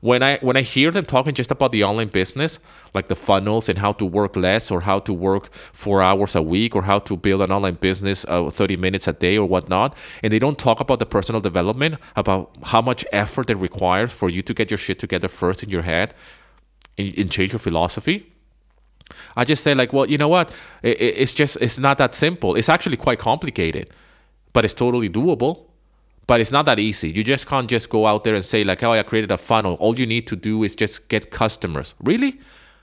when I when I hear them talking just about the online business, like the funnels and how to work less or how to work four hours a week or how to build an online business uh, 30 minutes a day or whatnot, and they don't talk about the personal development, about how much effort it requires for you to get your shit together first in your head and, and change your philosophy. I just say like, well, you know what? It, it's just it's not that simple. It's actually quite complicated, but it's totally doable but it's not that easy. You just can't just go out there and say like, "Oh, I created a funnel." All you need to do is just get customers. Really?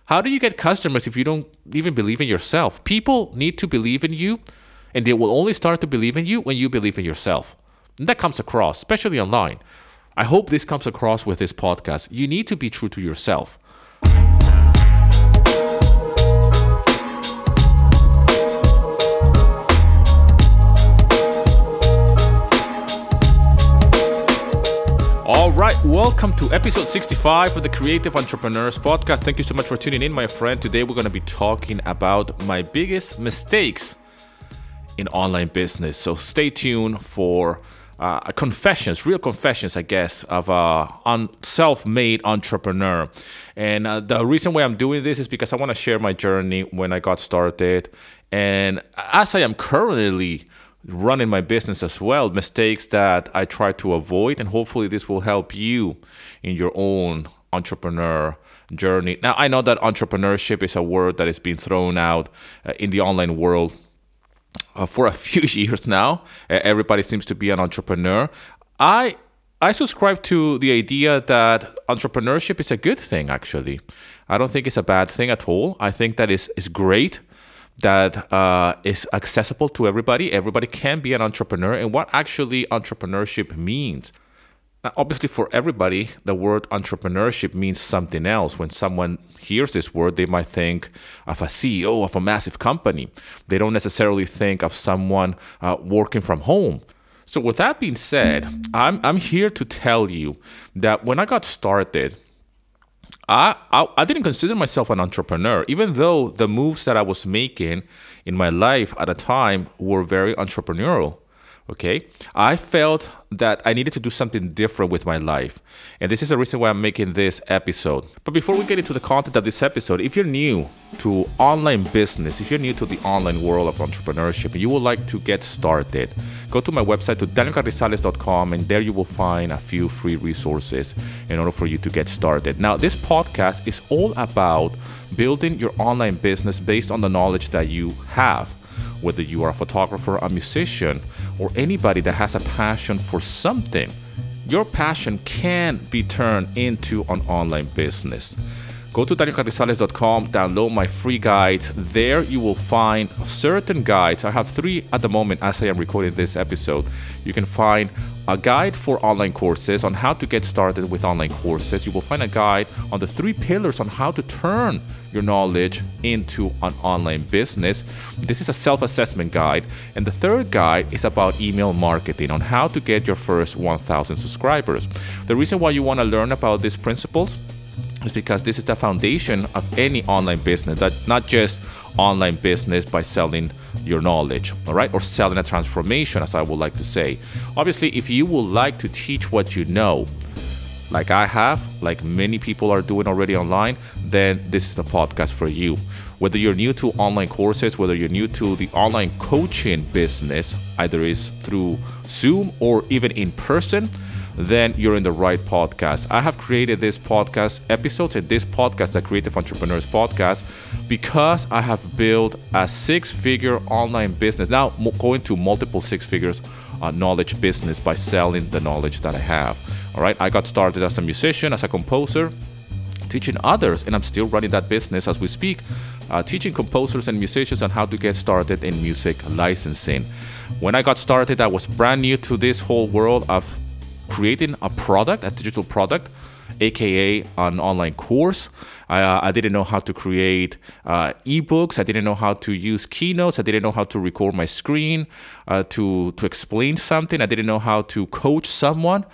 How do you get customers if you don't even believe in yourself? People need to believe in you, and they will only start to believe in you when you believe in yourself. And that comes across, especially online. I hope this comes across with this podcast. You need to be true to yourself. Welcome to episode 65 of the Creative Entrepreneurs Podcast. Thank you so much for tuning in, my friend. Today we're going to be talking about my biggest mistakes in online business. So stay tuned for uh, confessions, real confessions, I guess, of a un- self-made entrepreneur. And uh, the reason why I'm doing this is because I want to share my journey when I got started, and as I am currently running my business as well, mistakes that I try to avoid, and hopefully this will help you in your own entrepreneur journey. Now, I know that entrepreneurship is a word that is being thrown out uh, in the online world uh, for a few years now. Uh, everybody seems to be an entrepreneur. I I subscribe to the idea that entrepreneurship is a good thing. Actually, I don't think it's a bad thing at all. I think that is is great that uh, is accessible to everybody. Everybody can be an entrepreneur, and what actually entrepreneurship means. Now, obviously, for everybody, the word entrepreneurship means something else. When someone hears this word, they might think of a CEO of a massive company. They don't necessarily think of someone uh, working from home. So, with that being said, I'm, I'm here to tell you that when I got started, I, I, I didn't consider myself an entrepreneur, even though the moves that I was making in my life at a time were very entrepreneurial. Okay, I felt that I needed to do something different with my life, and this is the reason why I'm making this episode. But before we get into the content of this episode, if you're new to online business, if you're new to the online world of entrepreneurship, and you would like to get started, go to my website to danielcarrizalez.com, and there you will find a few free resources in order for you to get started. Now, this podcast is all about building your online business based on the knowledge that you have, whether you are a photographer, a musician or anybody that has a passion for something, your passion can be turned into an online business. Go to danielcarrizalez.com, download my free guides. There you will find certain guides. I have three at the moment as I am recording this episode. You can find a guide for online courses on how to get started with online courses. You will find a guide on the three pillars on how to turn your knowledge into an online business. This is a self assessment guide. And the third guide is about email marketing on how to get your first 1,000 subscribers. The reason why you want to learn about these principles is because this is the foundation of any online business, that not just online business by selling your knowledge, all right, or selling a transformation, as I would like to say. Obviously, if you would like to teach what you know, like I have, like many people are doing already online, then this is the podcast for you. Whether you're new to online courses, whether you're new to the online coaching business, either is through Zoom or even in person, then you're in the right podcast. I have created this podcast episode and this podcast, the Creative Entrepreneurs Podcast, because I have built a six figure online business. Now, going to multiple six figures uh, knowledge business by selling the knowledge that I have. All right, I got started as a musician, as a composer, teaching others, and I'm still running that business as we speak, uh, teaching composers and musicians on how to get started in music licensing. When I got started, I was brand new to this whole world of creating a product, a digital product, aka an online course. I, uh, I didn't know how to create uh, ebooks. I didn't know how to use keynotes. I didn't know how to record my screen uh, to to explain something. I didn't know how to coach someone.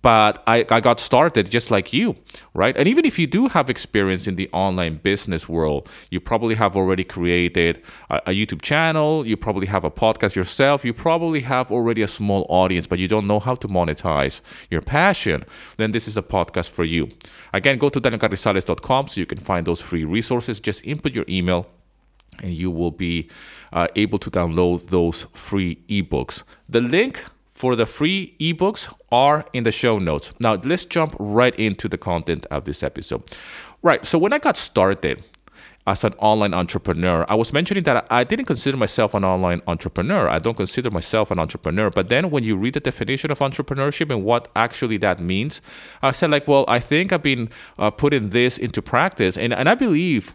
But I, I got started just like you, right? And even if you do have experience in the online business world, you probably have already created a, a, YouTube channel, you probably have a podcast yourself, you probably have already a small audience, but you don't know how to monetize your passion, then this is a podcast for you. Again, go to danielcarrizalez.com so you can find those free resources. Just input your email and you will be uh, able to download those free ebooks. The link for the free ebooks are in the show notes. Now, let's jump right into the content of this episode. Right, so when I got started as an online entrepreneur, I was mentioning that I didn't consider myself an online entrepreneur. I don't consider myself an entrepreneur. But then when you read the definition of entrepreneurship and what actually that means, I said, like, well, I think I've been uh, putting this into practice. And, and I believe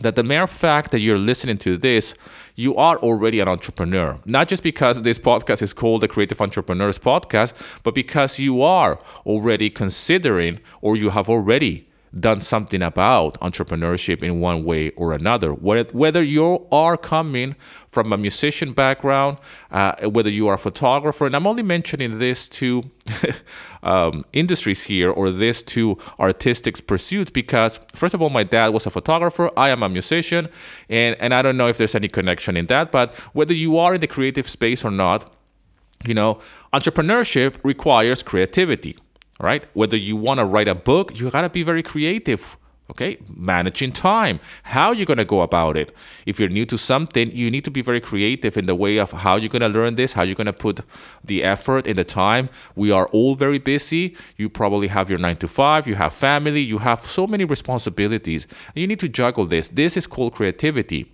that the mere fact that you're listening to this, you are already an entrepreneur. Not just because this podcast is called the Creative Entrepreneurs Podcast, but because you are already considering or you have already done something about entrepreneurship in one way or another. Whether you are coming from a musician background, uh, whether you are a photographer, and I'm only mentioning these two um, industries here or these two artistic pursuits because, first of all, my dad was a photographer, I am a musician, and, and I don't know if there's any connection in that, but whether you are in the creative space or not, you know, entrepreneurship requires creativity right? Whether you want to write a book, you got to be very creative. Okay, managing time. How you're gonna go about it? If you're new to something, you need to be very creative in the way of how you're gonna learn this, how you're gonna put the effort and the time. We are all very busy. You probably have your nine to five, you have family, you have so many responsibilities. you need to juggle this. This is called creativity.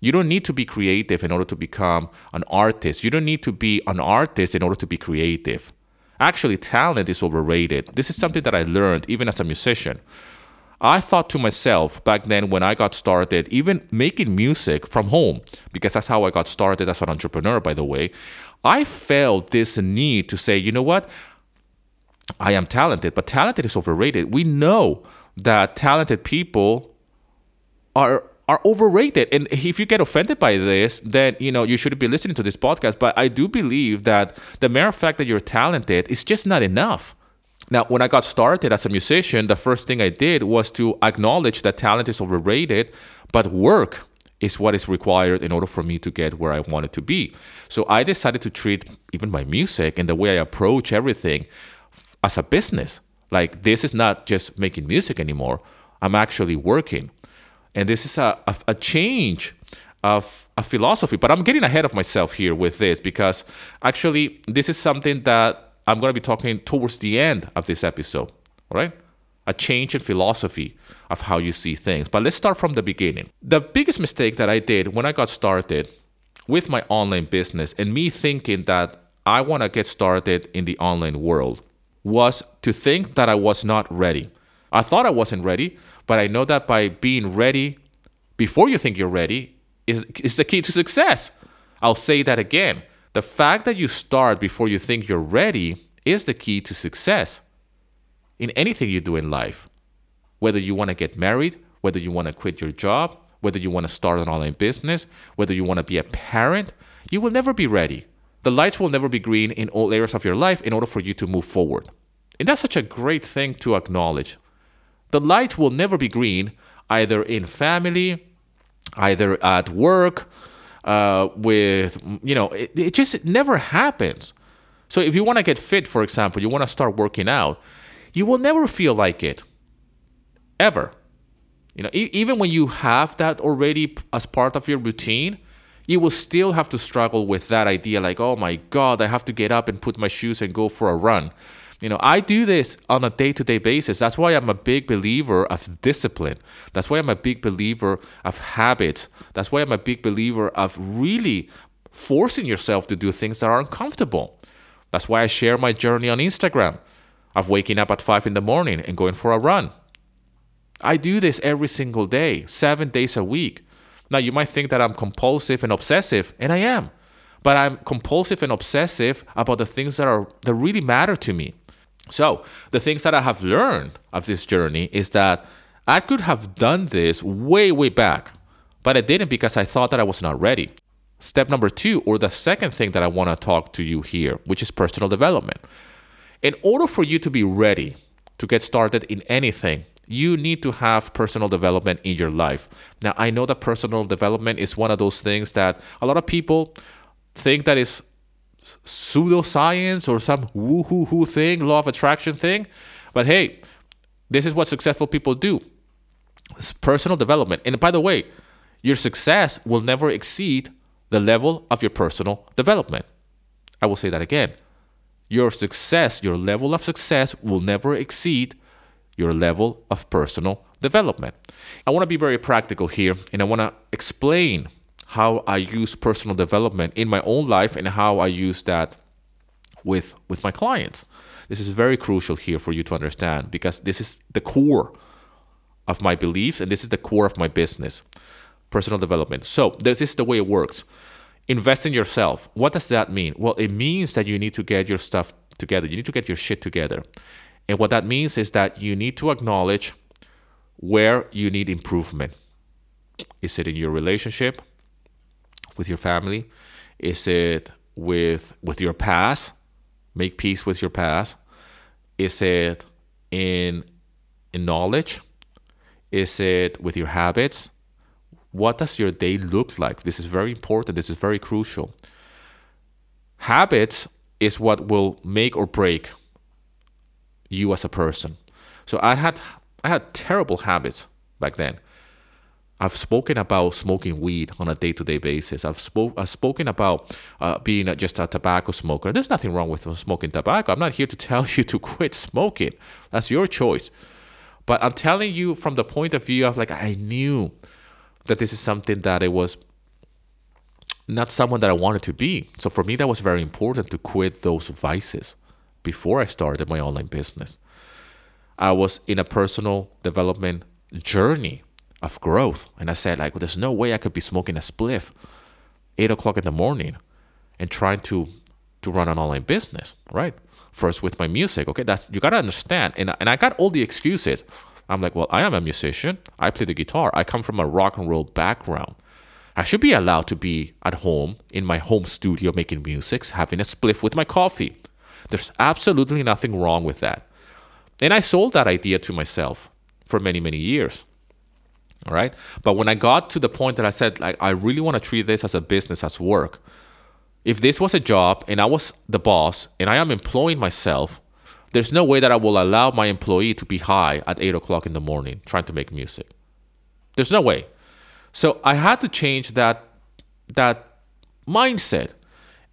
You don't need to be creative in order to become an artist. You don't need to be an artist in order to be creative. Actually, talent is overrated. This is something that I learned even as a musician. I thought to myself back then when I got started, even making music from home, because that's how I got started as an entrepreneur, by the way, I felt this need to say, you know what? I am talented, but talented is overrated. We know that talented people are are overrated. And if you get offended by this, then you know you shouldn't be listening to this podcast. But I do believe that the mere fact that you're talented is just not enough. Now, when I got started as a musician, the first thing I did was to acknowledge that talent is overrated, but work is what is required in order for me to get where I wanted to be. So I decided to treat even my music and the way I approach everything as a business. Like, this is not just making music anymore. I'm actually working. And this is a, a, a change of a philosophy. But I'm getting ahead of myself here with this because actually, this is something that I'm going to be talking towards the end of this episode. All right? A change in philosophy of how you see things. But let's start from the beginning. The biggest mistake that I did when I got started with my online business and me thinking that I want to get started in the online world was to think that I was not ready. I thought I wasn't ready, but I know that by being ready before you think you're ready is, is the key to success. I'll say that again. The fact that you start before you think you're ready is the key to success in anything you do in life. Whether you want to get married, whether you want to quit your job, whether you want to start an online business, whether you want to be a parent, you will never be ready. The lights will never be green in all areas of your life in order for you to move forward. And that's such a great thing to acknowledge the light will never be green either in family, either at work, uh, with, you know, it, it just never happens. So if you want to get fit, for example, you want to start working out, you will never feel like it. Ever. You know, e- even when you have that already as part of your routine, you will still have to struggle with that idea like, oh my God, I have to get up and put my shoes and go for a run. You know, I do this on a day to day basis. That's why I'm a big believer of discipline. That's why I'm a big believer of habit. That's why I'm a big believer of really forcing yourself to do things that are uncomfortable. That's why I share my journey on Instagram of waking up at five in the morning and going for a run. I do this every single day, seven days a week. Now, you might think that I'm compulsive and obsessive, and I am, but I'm compulsive and obsessive about the things that are that really matter to me. So, the things that I have learned of this journey is that I could have done this way, way back, but I didn't because I thought that I was not ready. Step number two, or the second thing that I want to talk to you here, which is personal development. In order for you to be ready to get started in anything, you need to have personal development in your life. Now, I know that personal development is one of those things that a lot of people think that is pseudoscience or some woo hoo hoo thing, law of attraction thing. But hey, this is what successful people do. It's personal development. And by the way, your success will never exceed the level of your personal development. I will say that again. Your success, your level of success will never exceed your level of personal development. I want to be very practical here and I want to explain how I use personal development in my own life and how I use that with with my clients. This is very crucial here for you to understand because this is the core of my beliefs and this is the core of my business. Personal development. So, this is the way it works. Invest in yourself. What does that mean? Well, it means that you need to get your stuff together. You need to get your shit together. And what that means is that you need to acknowledge where you need improvement. Is it in your relationship with your family? Is it with with your past? Make peace with your past. Is it in in knowledge? Is it with your habits? What does your day look like? This is very important. This is very crucial. Habits is what will make or break you as a person. So I had I had terrible habits back then. I've spoken about smoking weed on a day-to-day basis. I've, spoke, I've spoken about uh, being just a tobacco smoker. There's nothing wrong with smoking tobacco. I'm not here to tell you to quit smoking. That's your choice. But I'm telling you from the point of view of like I knew that this is something that it was not someone that I wanted to be. So for me, that was very important to quit those vices before I started my online business. I was in a personal development journey of growth. And I said, like, well, there's no way I could be smoking a spliff eight o'clock in the morning and trying to to run an online business, right? First with my music. Okay, that's you gotta understand. And and I got all the excuses. I'm like, well, I am a musician. I play the guitar. I come from a rock and roll background. I should be allowed to be at home in my home studio making music, having a spliff with my coffee. There's absolutely nothing wrong with that. And I sold that idea to myself for many, many years. All right. But when I got to the point that I said, like, I really want to treat this as a business, as work. If this was a job and I was the boss and I am employing myself, there's no way that I will allow my employee to be high at eight o'clock in the morning trying to make music. There's no way. So I had to change that that mindset.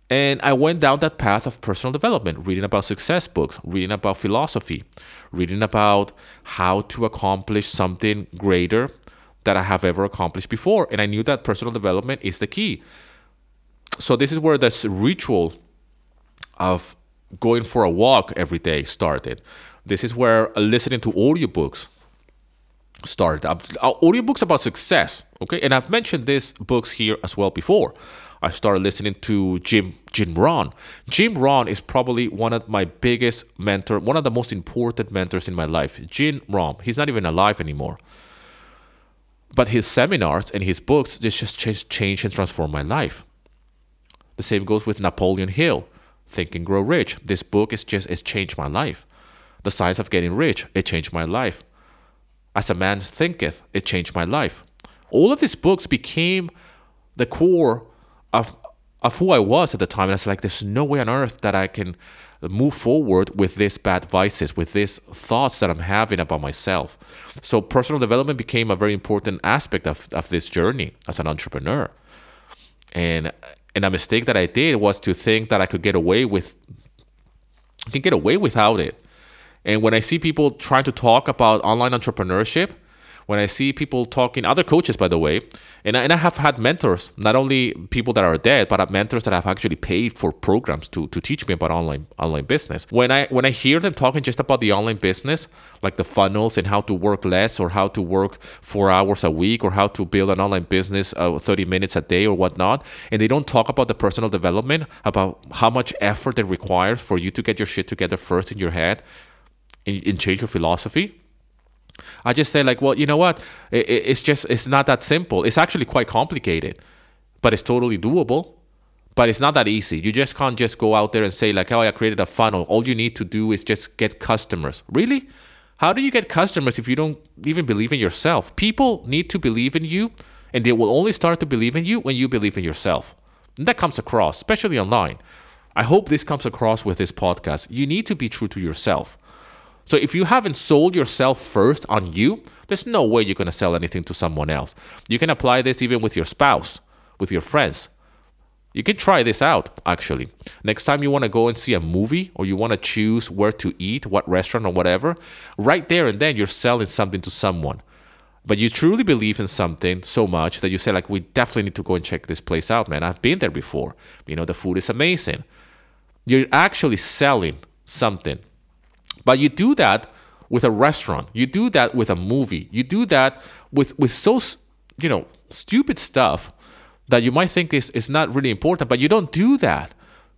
And I went down that path of personal development, reading about success books, reading about philosophy, reading about how to accomplish something greater that I have ever accomplished before. And I knew that personal development is the key. So this is where this ritual of going for a walk every day started. This is where listening to audiobooks started. Uh, audiobooks about success, okay? And I've mentioned these books here as well before. I started listening to Jim Jim Rohn. Jim Rohn is probably one of my biggest mentor, one of the most important mentors in my life. Jim Rohn. He's not even alive anymore. But his seminars and his books just just changed, changed and transformed my life. The same goes with Napoleon Hill, Think and Grow Rich. This book is just it's changed my life. The Science of Getting Rich, it changed my life. As a Man Thinketh, it changed my life. All of these books became the core of of who I was at the time. And I was like, there's no way on earth that I can move forward with these bad vices, with these thoughts that I'm having about myself. So personal development became a very important aspect of, of this journey as an entrepreneur. And and a mistake that I did was to think that I could get away with I can get away without it. And when I see people trying to talk about online entrepreneurship, when I see people talking, other coaches, by the way, and I, and I have had mentors, not only people that are dead, but mentors that have actually paid for programs to, to teach me about online online business. When I when I hear them talking just about the online business, like the funnels and how to work less or how to work four hours a week or how to build an online business uh, 30 minutes a day or whatnot, and they don't talk about the personal development, about how much effort it requires for you to get your shit together first in your head and, and change your philosophy I just say like, well, you know what? It, it's just it's not that simple. It's actually quite complicated, but it's totally doable. but it's not that easy. You just can't just go out there and say like, "Oh, I created a funnel." All you need to do is just get customers. Really? How do you get customers if you don't even believe in yourself? People need to believe in you, and they will only start to believe in you when you believe in yourself. And that comes across, especially online. I hope this comes across with this podcast. You need to be true to yourself. So if you haven't sold yourself first on you, there's no way you're going to sell anything to someone else. You can apply this even with your spouse, with your friends. You can try this out actually. Next time you want to go and see a movie or you want to choose where to eat, what restaurant or whatever, right there and then you're selling something to someone. But you truly believe in something so much that you say like we definitely need to go and check this place out, man. I've been there before. You know, the food is amazing. You're actually selling something. But you do that with a restaurant. You do that with a movie. You do that with with so you know stupid stuff that you might think is, is not really important, but you don't do that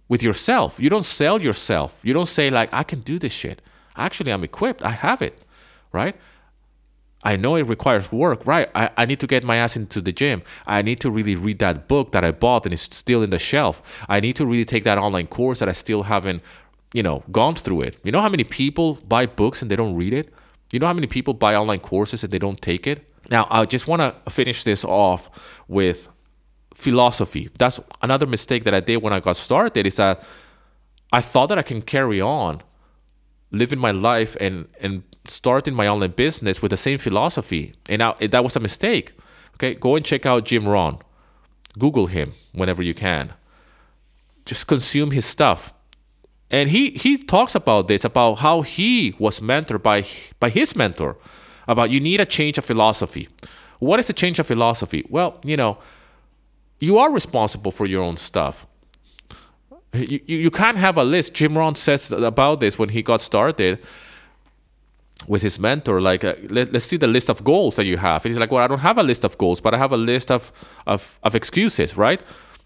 with yourself. You don't sell yourself. You don't say, like, I can do this shit. Actually, I'm equipped. I have it, right? I know it requires work, right? I, I need to get my ass into the gym. I need to really read that book that I bought and is still in the shelf. I need to really take that online course that I still haven't, you know, gone through it. You know how many people buy books and they don't read it? You know how many people buy online courses and they don't take it? Now, I just want to finish this off with philosophy. That's another mistake that I did when I got started is that I thought that I can carry on living my life and and starting my online business with the same philosophy. And now eh, that was a mistake. Okay, go and check out Jim Rohn. Google him whenever you can. Just consume his stuff. And he he talks about this about how he was mentored by by his mentor about you need a change of philosophy. What is a change of philosophy? Well, you know, you are responsible for your own stuff. You, you, you can't have a list. Jim Rohn says about this when he got started with his mentor. Like, uh, let, us see the list of goals that you have. And he's like, well, I don't have a list of goals, but I have a list of, of, of excuses, right?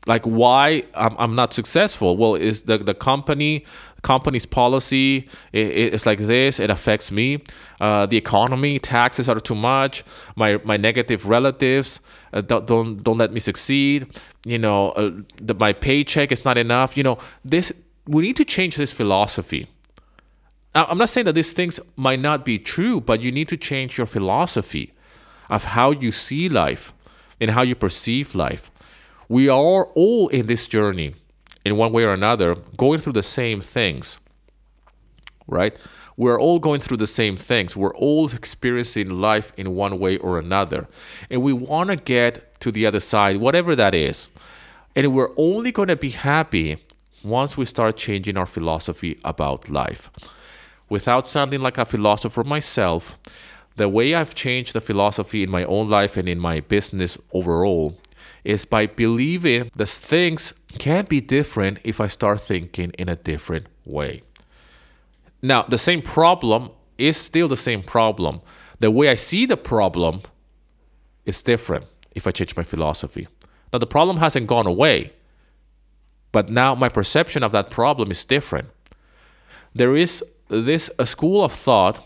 Like why I'm, I'm not successful? Well is the, the company company's policy it, it's like this it affects me. Uh, the economy taxes are too much. My my negative relatives uh, don't, don't don't let me succeed. You know uh, the, my paycheck is not enough. You know this we need to change this philosophy. I'm not saying that these things might not be true but you need to change your philosophy of how you see life and how you perceive life we are all in this journey in one way or another going through the same things right? We're all going through the same things. We're all experiencing life in one way or another. And we want to get to the other side whatever that is. And we're only going to be happy once we start changing our philosophy about life. Without sounding like a philosopher myself the way I've changed the philosophy in my own life and in my business overall is by believing that things can be different if I start thinking in a different way. Now, the same problem is still the same problem. The way I see the problem is different if I change my philosophy. Now, the problem hasn't gone away, but now my perception of that problem is different. There is this a school of thought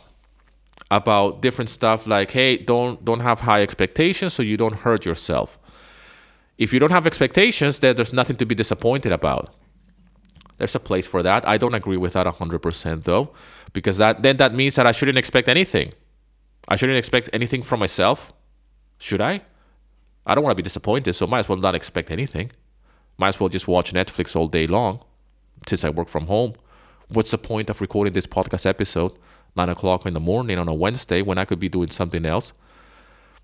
about different stuff like hey don't don't have high expectations so you don't hurt yourself if you don't have expectations, then there's nothing to be disappointed about. There's a place for that. I don't agree with that 100% though, because that then that means that I shouldn't expect anything. I shouldn't expect anything from myself. Should I? I don't want to be disappointed, so might as well not expect anything. Might as well just watch Netflix all day long since I work from home. What's the point of recording this podcast episode 9 o'clock in the morning on a Wednesday when I could be doing something else?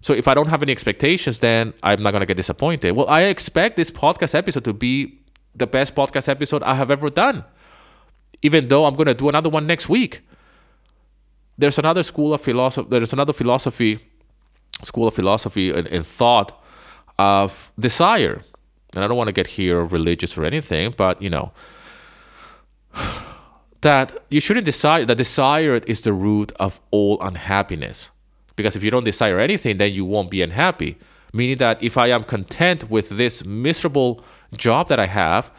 So if I don't have any expectations, then I'm not gonna get disappointed. Well, I expect this podcast episode to be the best podcast episode I have ever done. Even though I'm gonna do another one next week. There's another school of philosophy. There's another philosophy, school of philosophy and, and thought of desire. And I don't want to get here religious or anything, but you know that you shouldn't desire that desire is the root of all unhappiness. Because if you don't desire anything, then you won't be unhappy. Meaning that if I am content with this miserable job that I have,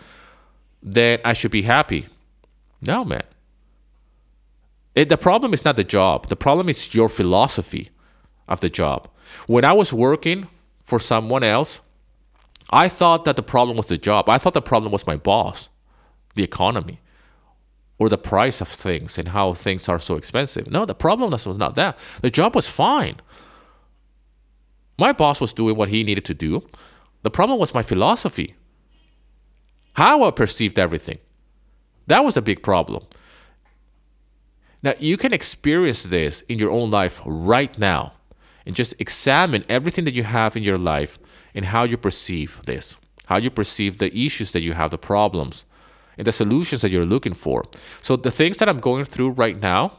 then I should be happy. No, man. It, the problem is not the job, the problem is your philosophy of the job. When I was working for someone else, I thought that the problem was the job. I thought the problem was my boss, the economy, or the price of things and how things are so expensive. No, the problem was not that. The job was fine. My boss was doing what he needed to do. The problem was my philosophy, how I perceived everything. That was a big problem. Now, you can experience this in your own life right now and just examine everything that you have in your life and how you perceive this, how you perceive the issues that you have, the problems, and the solutions that you're looking for. So, the things that I'm going through right now,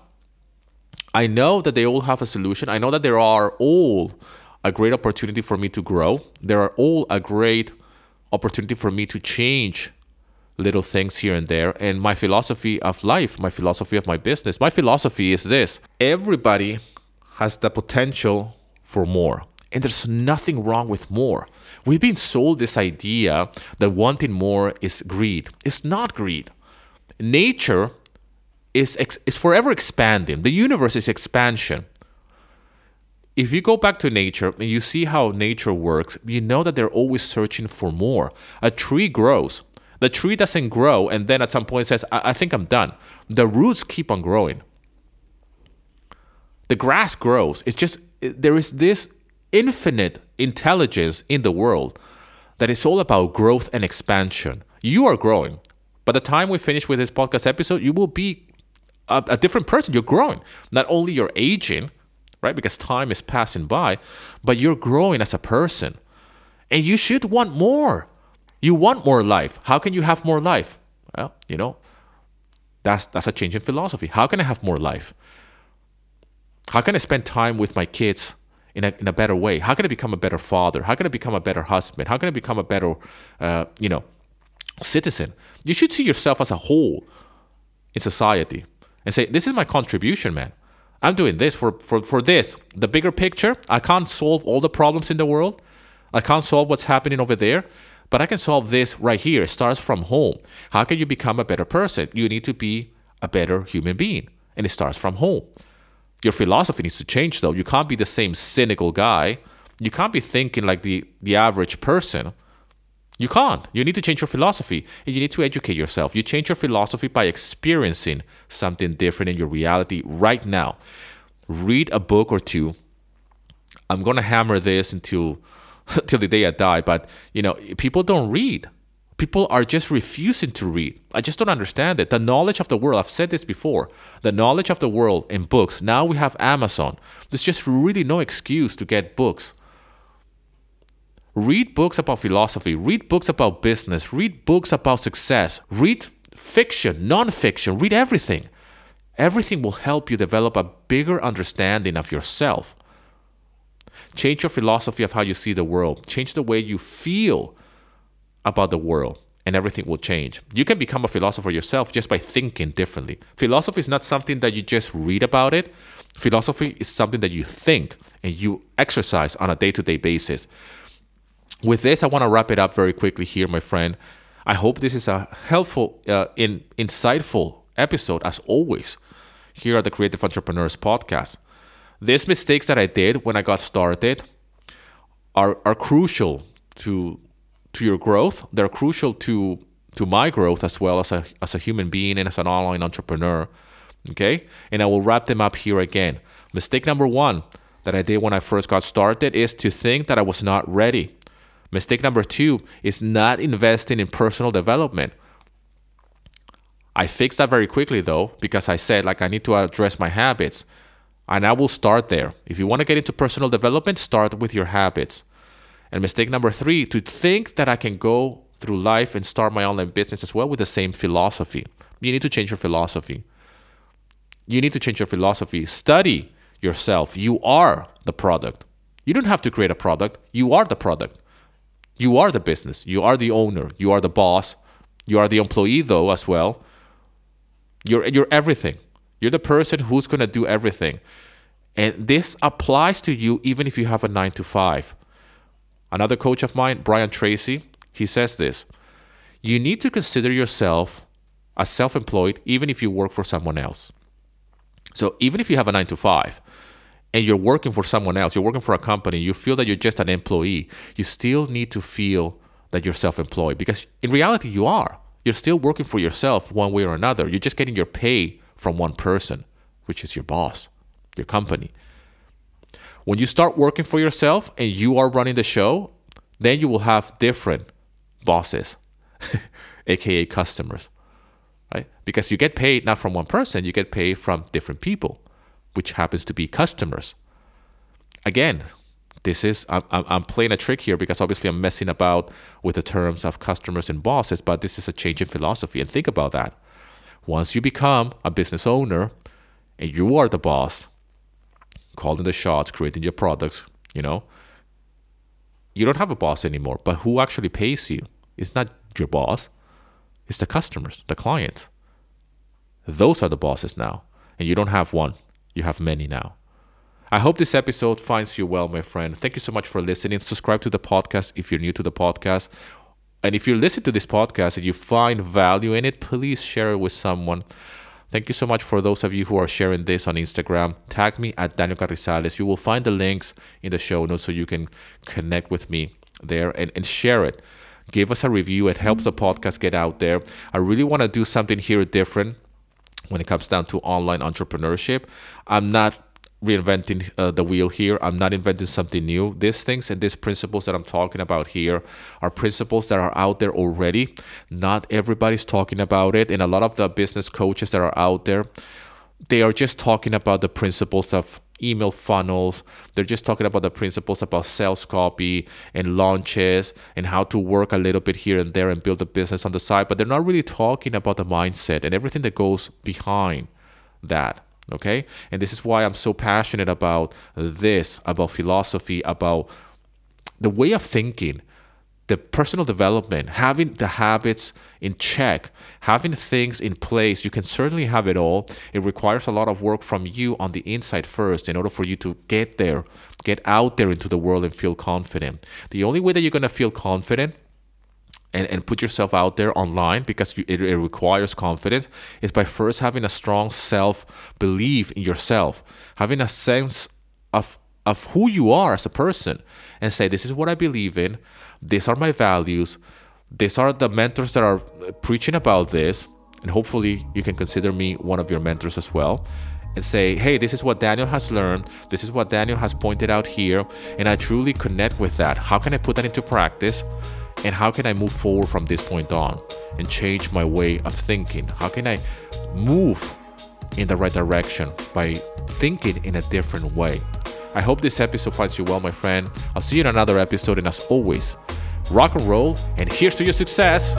I know that they all have a solution. I know that there are all a great opportunity for me to grow. There are all a great opportunity for me to change little things here and there. And my philosophy of life, my philosophy of my business, my philosophy is this everybody has the potential for more. And there's nothing wrong with more. We've been sold this idea that wanting more is greed. It's not greed. Nature is, ex- is forever expanding, the universe is expansion if you go back to nature and you see how nature works, you know that they're always searching for more. A tree grows. The tree doesn't grow and then at some point says, I, I think I'm done. The roots keep on growing. The grass grows. It's just, there is this infinite intelligence in the world that is all about growth and expansion. You are growing. By the time we finish with this podcast episode, you will be a, a different person. You're growing. Not only you're aging, right? Because time is passing by, but you're growing as a person. And you should want more. You want more life. How can you have more life? Well, you know, that's that's a change in philosophy. How can I have more life? How can I spend time with my kids in a, in a better way? How can I become a better father? How can I become a better husband? How can I become a better, uh, you know, citizen? You should see yourself as a whole in society and say, this is my contribution, man. I'm doing this for, for, for this. The bigger picture, I can't solve all the problems in the world. I can't solve what's happening over there, but I can solve this right here. It starts from home. How can you become a better person? You need to be a better human being, and it starts from home. Your philosophy needs to change, though. You can't be the same cynical guy. You can't be thinking like the, the average person. You can't. You need to change your philosophy and you need to educate yourself. You change your philosophy by experiencing something different in your reality right now. Read a book or two. I'm going to hammer this until till the day I die, but you know, people don't read. People are just refusing to read. I just don't understand it. The knowledge of the world, I've said this before, the knowledge of the world in books. Now we have Amazon. There's just really no excuse to get books Read books about philosophy, read books about business, read books about success, read fiction, non-fiction, read everything. Everything will help you develop a bigger understanding of yourself. Change your philosophy of how you see the world. Change the way you feel about the world, and everything will change. You can become a philosopher yourself just by thinking differently. Philosophy is not something that you just read about it. Philosophy is something that you think and you exercise on a day-to-day basis with this, I want to wrap it up very quickly here, my friend. I hope this is a helpful, uh, in insightful episode as always here at the Creative Entrepreneurs Podcast. These mistakes that I did when I got started are are crucial to to your growth. They're crucial to to my growth as well as a as a human being and as an online entrepreneur. Okay, and I will wrap them up here again. Mistake number one that I did when I first got started is to think that I was not ready. Mistake number two is not investing in personal development. I fixed that very quickly though, because I said, like, I need to address my habits. And I will start there. If you want to get into personal development, start with your habits. And mistake number three, to think that I can go through life and start my online business as well with the same philosophy. You need to change your philosophy. You need to change your philosophy. Study yourself. You are the product. You don't have to create a product, you are the product. You are the business. You are the owner. You are the boss. You are the employee though as well. You're you're everything. You're the person who's going to do everything. And this applies to you even if you have a 9 to 5. Another coach of mine, Brian Tracy, he says this. You need to consider yourself as self-employed even if you work for someone else. So even if you have a 9 to 5, and you're working for someone else, you're working for a company, you feel that you're just an employee, you still need to feel that you're self employed because in reality, you are. You're still working for yourself one way or another. You're just getting your pay from one person, which is your boss, your company. When you start working for yourself and you are running the show, then you will have different bosses, aka customers, right? Because you get paid not from one person, you get paid from different people, which happens to be customers. Again, this is I'm, I'm playing a trick here because obviously I'm messing about with the terms of customers and bosses, but this is a change in philosophy. And think about that. Once you become a business owner and you are the boss, calling the shots, creating your products, you know, you don't have a boss anymore. But who actually pays you? It's not your boss, it's the customers, the clients. Those are the bosses now. And you don't have one, you have many now. I hope this episode finds you well, my friend. Thank you so much for listening. Subscribe to the podcast if you're new to the podcast. And if you listen to this podcast and you find value in it, please share it with someone. Thank you so much for those of you who are sharing this on Instagram. Tag me at Daniel Carrizalez. You will find the links in the show notes so you can connect with me there and, and share it. Give us a review. It helps the podcast get out there. I really want to do something here different when it comes down to online entrepreneurship. I'm not reinventing uh, the wheel here. I'm not inventing something new. These things and these principles that I'm talking about here are principles that are out there already. Not everybody's talking about it. And a lot of the business coaches that are out there, they are just talking about the principles of email funnels. They're just talking about the principles about sales copy and launches and how to work a little bit here and there and build a business on the side. But they're not really talking about the mindset and everything that goes behind that okay? And this is why i'm so passionate about this about philosophy about the way of thinking the personal development having the habits in check having things in place. You can certainly have it all. It requires a lot of work from you on the inside first in order for you to get there get out there into the world and feel confident. The only way that you're going to feel confident and, and put yourself out there online because you, it, it requires confidence is by first having a strong self belief in yourself, having a sense of of who you are as a person, and say, "This is what I believe in. These are my values. These are the mentors that are preaching about this." And hopefully, you can consider me one of your mentors as well and say, hey, this is what Daniel has learned. This is what Daniel has pointed out here. And I truly connect with that. How can I put that into practice? And how can I move forward from this point on and change my way of thinking? How can I move in the right direction by thinking in a different way? I hope this episode finds you well, my friend. I'll see you in another episode, and as always, rock and roll, and here's to your success.